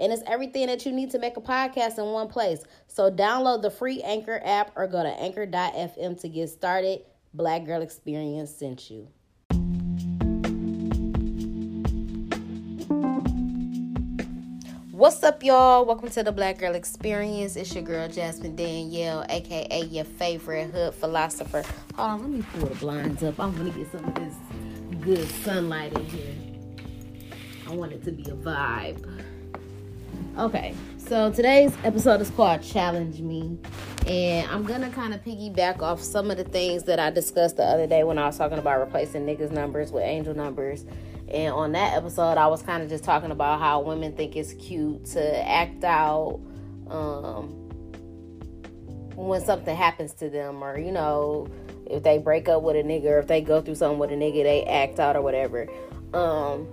And it's everything that you need to make a podcast in one place. So download the free Anchor app or go to anchor.fm to get started. Black Girl Experience sent you. What's up, y'all? Welcome to the Black Girl Experience. It's your girl Jasmine Danielle, aka your favorite hood philosopher. Hold on, let me pull the blinds up. I'm gonna get some of this good sunlight in here. I want it to be a vibe. Okay, so today's episode is called Challenge Me. And I'm gonna kind of piggyback off some of the things that I discussed the other day when I was talking about replacing niggas' numbers with angel numbers. And on that episode, I was kind of just talking about how women think it's cute to act out um, when something happens to them, or you know, if they break up with a nigga, or if they go through something with a nigga, they act out or whatever. Um,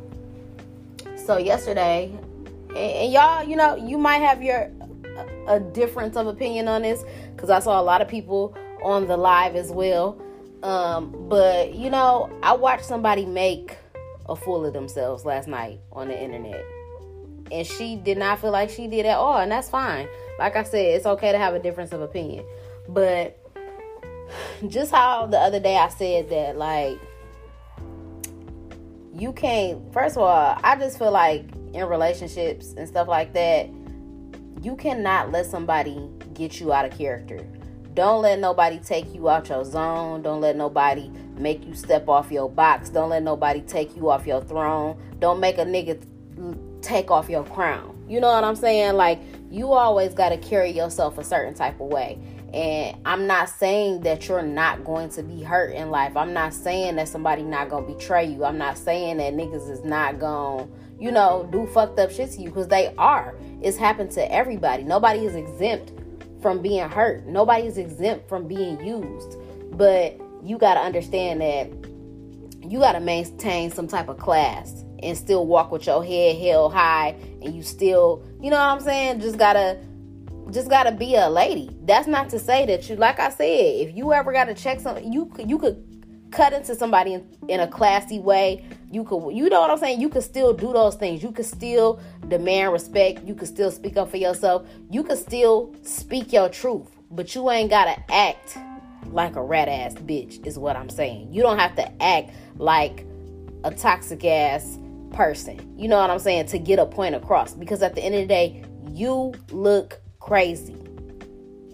so yesterday, and, y'all, you know, you might have your a difference of opinion on this because I saw a lot of people on the live as well. Um, but you know, I watched somebody make a fool of themselves last night on the internet, and she did not feel like she did at all, and that's fine. Like I said, it's okay to have a difference of opinion, but just how the other day I said that, like, you can't. First of all, I just feel like in relationships and stuff like that you cannot let somebody get you out of character. Don't let nobody take you out your zone. Don't let nobody make you step off your box. Don't let nobody take you off your throne. Don't make a nigga take off your crown. You know what I'm saying? Like, you always got to carry yourself a certain type of way. And I'm not saying that you're not going to be hurt in life. I'm not saying that somebody not going to betray you. I'm not saying that niggas is not going to you know, do fucked up shit to you because they are. It's happened to everybody. Nobody is exempt from being hurt. Nobody is exempt from being used. But you got to understand that you got to maintain some type of class and still walk with your head held high and you still, you know what I'm saying? Just got to just got to be a lady. That's not to say that you like I said, if you ever got to check something, you you could cut into somebody in, in a classy way you could you know what i'm saying? You could still do those things. You could still demand respect. You could still speak up for yourself. You could still speak your truth but you ain't gotta act like a rat ass bitch is what i'm saying. You don't have to act like a toxic ass person. You know what i'm saying? To get a point across. Because at the end of the day you look crazy.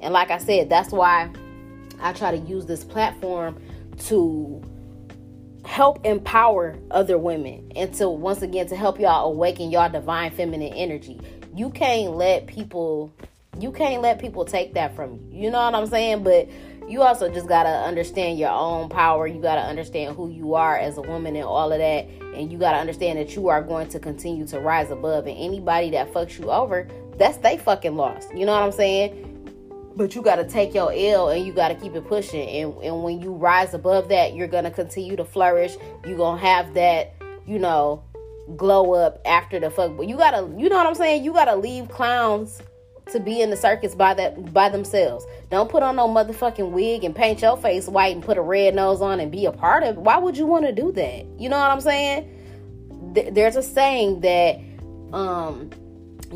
And like i said that's why i try to use this platform to help empower other women and to once again to help y'all awaken y'all divine feminine energy. You can't let people you can't let people take that from you. You know what I'm saying? But you also just got to understand your own power. You got to understand who you are as a woman and all of that. And you got to understand that you are going to continue to rise above. And anybody that fucks you over, that's they fucking lost. You know what I'm saying? But you got to take your L and you got to keep it pushing. And, and when you rise above that, you're going to continue to flourish. You're going to have that, you know, glow up after the fuck. But you got to, you know what I'm saying? You got to leave clowns to be in the circus by that by themselves. Don't put on no motherfucking wig and paint your face white and put a red nose on and be a part of. Why would you want to do that? You know what I'm saying? Th- there's a saying that um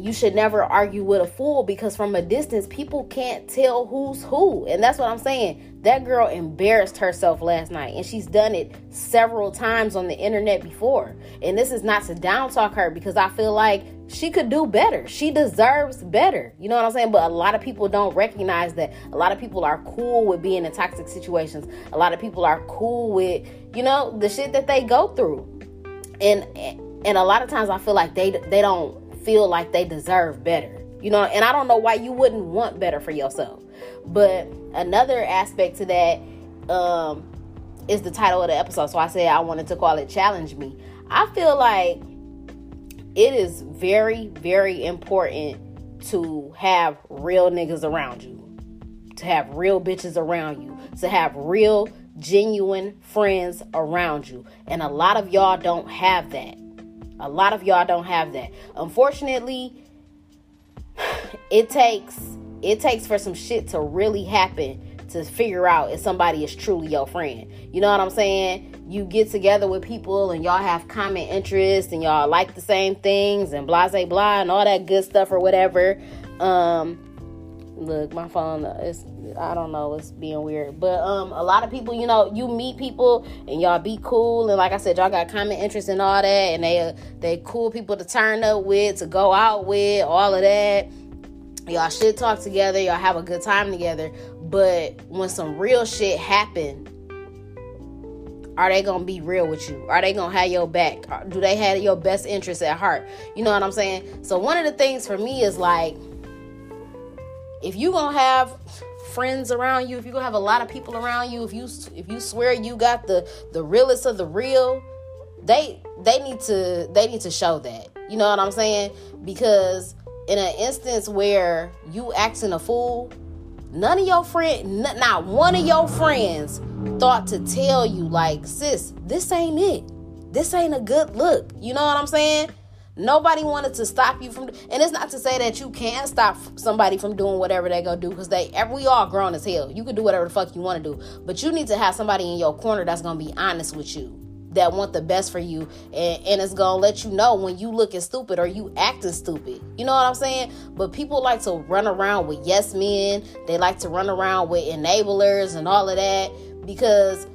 you should never argue with a fool because from a distance people can't tell who's who. And that's what i'm saying. That girl embarrassed herself last night and she's done it several times on the internet before. And this is not to down talk her because i feel like she could do better. She deserves better. You know what i'm saying? But a lot of people don't recognize that. A lot of people are cool with being in toxic situations. A lot of people are cool with you know the shit that they go through. And and a lot of times i feel like they they don't feel like they deserve better. You know, and I don't know why you wouldn't want better for yourself. But another aspect to that um, is the title of the episode. So I said I wanted to call it Challenge Me. I feel like it is very, very important to have real niggas around you. to have real bitches around you, to have real, genuine friends around you. And a lot of y'all don't have that. A lot of y'all don't have that. Unfortunately, it takes it takes for some shit to really happen to figure out if somebody is truly your friend. You know what I'm saying? You get together with people and y'all have common interests and y'all like the same things and blah blah blah and all that good stuff or whatever. Um look, my phone is I don't know, it's being weird. But um a lot of people, you know, you meet people and y'all be cool. And like I said, y'all got common interests and all that. And they uh, they cool people to turn up with, to go out with, all of that. Y'all should talk together. Y'all have a good time together. But when some real shit happen are they gonna be real with you? Are they gonna have your back? Do they have your best interest at heart? You know what i'm saying? So one of the things for me is like if you gonna have friends around you if you gonna have a lot of people around you if you if you swear you got the the realest of the real they they need to they need to show that you know what i'm saying because in an instance where you acting a fool, none of your friend, not one of your friends thought to tell you like, sis, this ain't it. This ain't a good look. You know what I'm saying? Nobody wanted to stop you from, and it's not to say that you can't stop somebody from doing whatever they gonna do, because they, we all grown as hell. You can do whatever the fuck you want to do, but you need to have somebody in your corner that's gonna be honest with you that want the best for you and, and it's gonna let you know when you looking stupid or you acting stupid. You know what i'm saying? But people like to run around with yes men. They like to run around with enablers and all of that because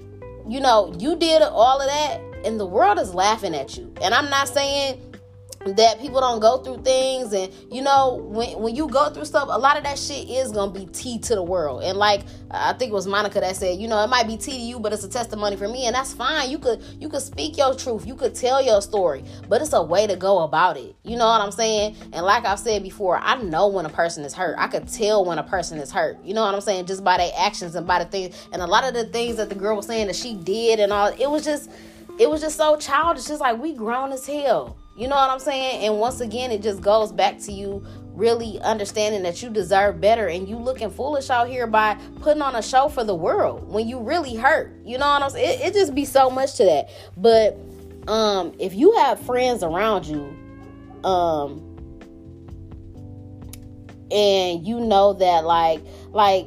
you know you did all of that and the world is laughing at you. And i'm not saying that people don't go through things and you know when when you go through stuff a lot of that shit is gonna be tea to the world. And like i think it was monica that said you know it might be tea to you but it's a testimony for me and that's fine. You could you could speak your truth. You could tell your story but it's a way to go about it. You know what i'm saying? And like i've said before i know when a person is hurt. I could tell when a person is hurt. You know what i'm saying? Just by their actions and by the things and a lot of the things that the girl was saying that she did and all it was just it was just so childish. Just like we grown as hell you know what I'm saying? And once again, it just goes back to you really understanding that you deserve better and you looking foolish out here by putting on a show for the world when you really hurt. You know what I'm saying? It, it just be so much to that. But um if you have friends around you, um and you know that like like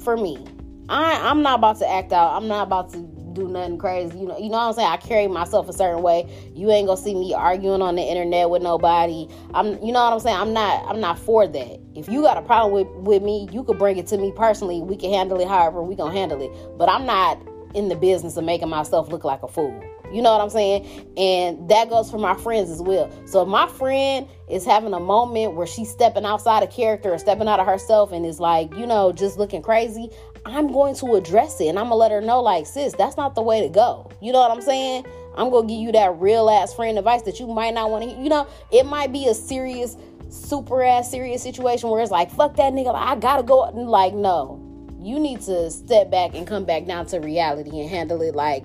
for me, I I'm not about to act out. I'm not about to do nothing crazy. You know, you know what I'm saying? I carry myself a certain way. You ain't gonna see me arguing on the internet with nobody. I'm you know what I'm saying? I'm not I'm not for that. If you got a problem with, with me, you could bring it to me personally. We can handle it however we gonna handle it. But I'm not in the business of making myself look like a fool. You know what I'm saying? And that goes for my friends as well. So if my friend is having a moment where she's stepping outside of character or stepping out of herself and is like, you know, just looking crazy, I'm going to address it and I'm gonna let her know, like, sis, that's not the way to go. You know what I'm saying? I'm gonna give you that real ass friend advice that you might not want to. Hear. You know, it might be a serious, super ass serious situation where it's like, fuck that nigga, I gotta go. Like, no, you need to step back and come back down to reality and handle it like,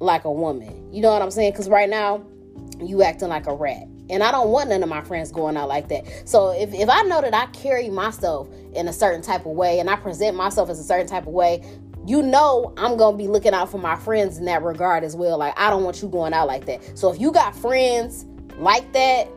like a woman. You know what I'm saying? Because right now, you acting like a rat. And I don't want none of my friends going out like that. So if, if I know that I carry myself in a certain type of way and I present myself as a certain type of way, you know I'm gonna be looking out for my friends in that regard as well. Like I don't want you going out like that. So if you got friends like that,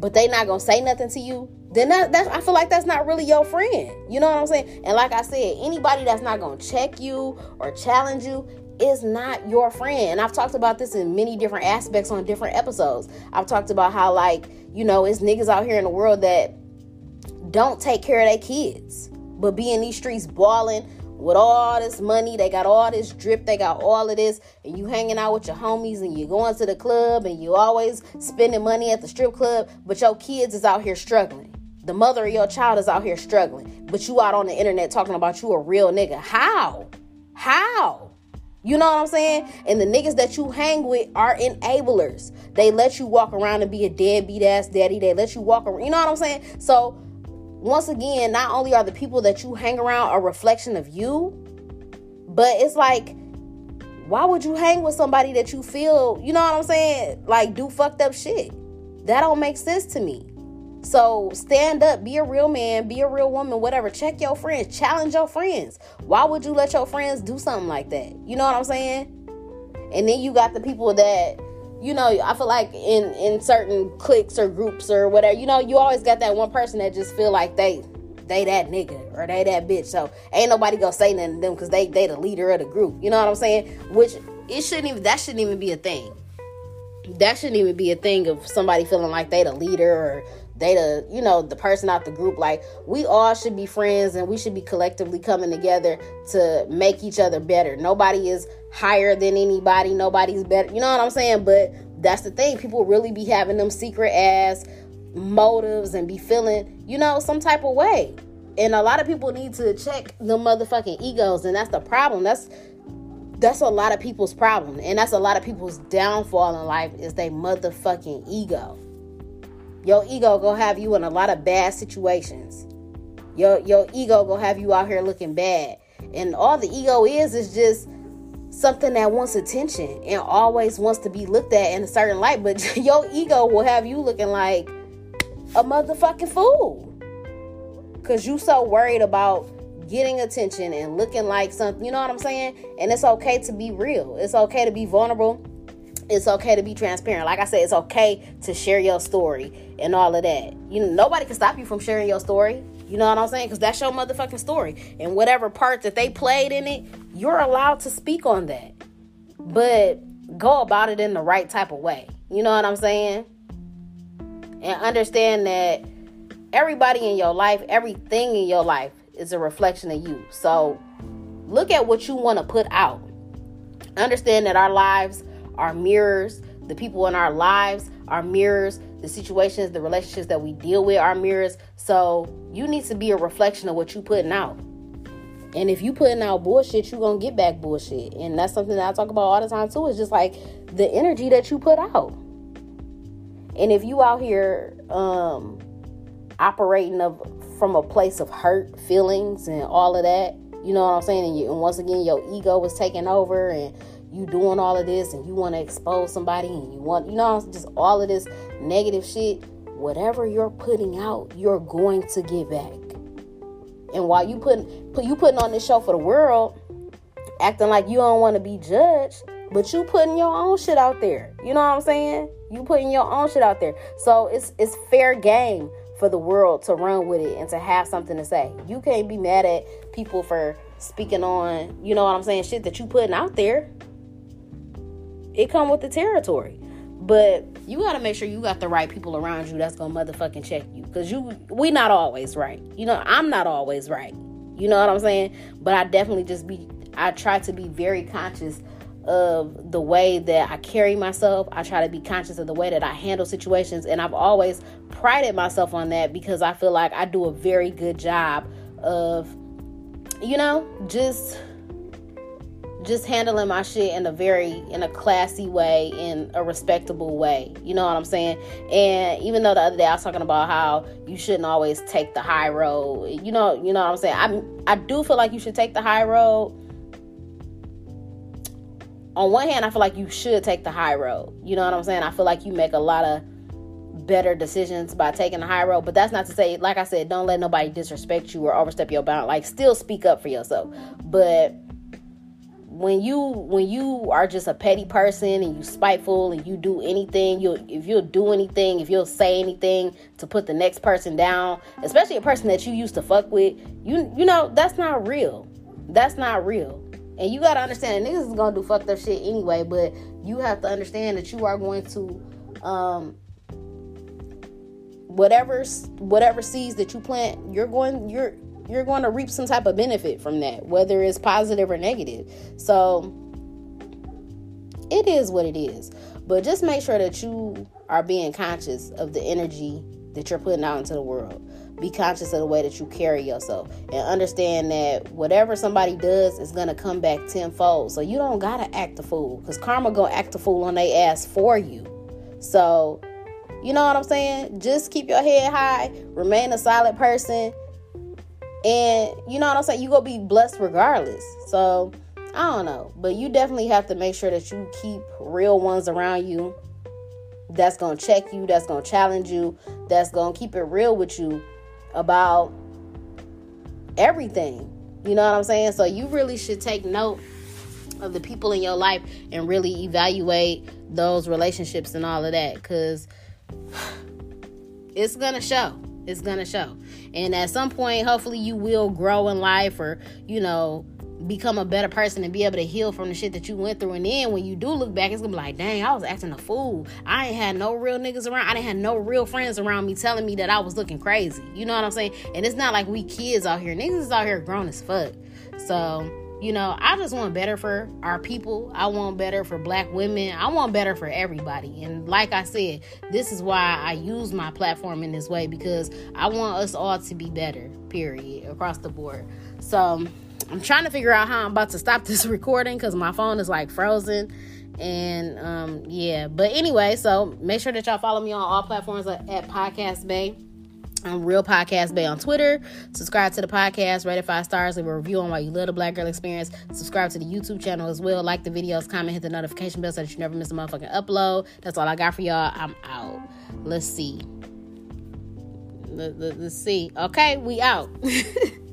but they not gonna say nothing to you, then that, that's I feel like that's not really your friend. You know what I'm saying? And like I said, anybody that's not gonna check you or challenge you is not your friend. And I've talked about this in many different aspects on different episodes. I've talked about how, like, you know, it's niggas out here in the world that don't take care of their kids, but be in these streets balling with all this money. They got all this drip, they got all of this, and you hanging out with your homies and you going to the club and you always spending money at the strip club, but your kids is out here struggling. The mother of your child is out here struggling, but you out on the internet talking about you a real nigga. How? How? You know what I'm saying? And the niggas that you hang with are enablers. They let you walk around and be a deadbeat ass daddy. They let you walk around. You know what I'm saying? So, once again, not only are the people that you hang around a reflection of you, but it's like, why would you hang with somebody that you feel, you know what I'm saying? Like, do fucked up shit. That don't make sense to me. So stand up, be a real man, be a real woman, whatever. Check your friends, challenge your friends. Why would you let your friends do something like that? You know what I'm saying? And then you got the people that, you know, I feel like in in certain cliques or groups or whatever, you know, you always got that one person that just feel like they they that nigga or they that bitch. So ain't nobody gonna say nothing to them because they they the leader of the group. You know what I'm saying? Which it shouldn't even that shouldn't even be a thing. That shouldn't even be a thing of somebody feeling like they the leader or they the you know the person out the group. Like we all should be friends and we should be collectively coming together to make each other better. Nobody is higher than anybody. Nobody's better. You know what i'm saying? But that's the thing. People really be having them secret ass motives and be feeling you know some type of way. And a lot of people need to check the motherfucking egos and that's the problem. That's that's a lot of people's problem. And that's a lot of people's downfall in life is they motherfucking ego your ego gonna have you in a lot of bad situations. Your your ego gonna have you out here looking bad. And all the ego is is just something that wants attention and always wants to be looked at in a certain light. But your ego will have you looking like a motherfucking fool. Cause you so worried about getting attention and looking like something, you know what I'm saying? And it's okay to be real. It's okay to be vulnerable it's okay to be transparent. Like I said, it's okay to share your story and all of that. You know, nobody can stop you from sharing your story. You know what I'm saying? Because that's your motherfucking story. And whatever part that they played in it, you're allowed to speak on that. But go about it in the right type of way. You know what I'm saying? And understand that everybody in your life, everything in your life is a reflection of you. So look at what you want to put out. Understand that our lives are mirrors. The people in our lives are mirrors. The situations, the relationships that we deal with are mirrors. So you need to be a reflection of what you putting out. And if you putting out bullshit, you're gonna get back bullshit. And that's something that I talk about all the time too. It's just like the energy that you put out. And if you out here um operating of from a place of hurt, feelings, and all of that, you know what I'm saying? And, you, and once again, your ego was taking over, and you doing all of this and you want to expose somebody and you want, you know, just all of this negative shit, whatever you're putting out, you're going to get back. And while you putting put you putting on this show for the world, acting like you don't want to be judged, but you putting your own shit out there. You know what I'm saying? You putting your own shit out there. So it's it's fair game for the world to run with it and to have something to say. You can't be mad at people for speaking on, you know what I'm saying, shit that you putting out there it come with the territory. But you gotta make sure you got the right people around you that's gonna motherfucking check you. Cause you we not always right. You know, I'm not always right. You know what I'm saying? But I definitely just be I try to be very conscious of the way that I carry myself. I try to be conscious of the way that I handle situations. And I've always prided myself on that because I feel like I do a very good job of, you know, just just handling my shit in a very in a classy way in a respectable way. You know what i'm saying? And even though the other day i was talking about how you shouldn't always take the high road you know you know what i'm saying? I i do feel like you should take the high road. On one hand i feel like you should take the high road. You know what i'm saying? I feel like you make a lot of better decisions by taking the high road but that's not to say like i said don't let nobody disrespect you or overstep your bound like still speak up for yourself. But when you when you are just a petty person and you spiteful and you do anything you if you'll do anything if you'll say anything to put the next person down especially a person that you used to fuck with you you know that's not real. That's not real. And you gotta understand niggas is gonna do fucked up shit anyway but you have to understand that you are going to um whatever whatever seeds that you plant you're going you're you're going to reap some type of benefit from that, whether it's positive or negative. So it is what it is. But just make sure that you are being conscious of the energy that you're putting out into the world. Be conscious of the way that you carry yourself and understand that whatever somebody does is gonna come back tenfold. So you don't gotta act a fool because karma gonna act a fool on their ass for you. So you know what I'm saying? Just keep your head high, remain a solid person, and you know what I'm saying? You gonna be blessed regardless. So I don't know. But you definitely have to make sure that you keep real ones around you that's gonna check you, that's gonna challenge you, that's gonna keep it real with you about everything. You know what I'm saying? So you really should take note of the people in your life and really evaluate those relationships and all of that because it's gonna show. It's gonna show. And at some point, hopefully, you will grow in life or, you know, become a better person and be able to heal from the shit that you went through. And then when you do look back, it's gonna be like, dang, I was acting a fool. I ain't had no real niggas around. I didn't have no real friends around me telling me that I was looking crazy. You know what I'm saying? And it's not like we kids out here. Niggas is out here grown as fuck. So, you know, I just want better for our people. I want better for black women. I want better for everybody. And like I said, this is why I use my platform in this way because I want us all to be better, period, across the board. So, I'm trying to figure out how I'm about to stop this recording because my phone is like frozen. And um, yeah, but anyway, so make sure that y'all follow me on all platforms at, at Podcast Bay. I'm Real Podcast Bay on Twitter. Subscribe to the podcast, rate it five stars, leave a review on why you love the Black Girl Experience. Subscribe to the YouTube channel as well. Like the videos, comment, hit the notification bell so that you never miss a motherfucking upload. That's all I got for y'all. I'm out. Let's see. Let's see. Okay, we out.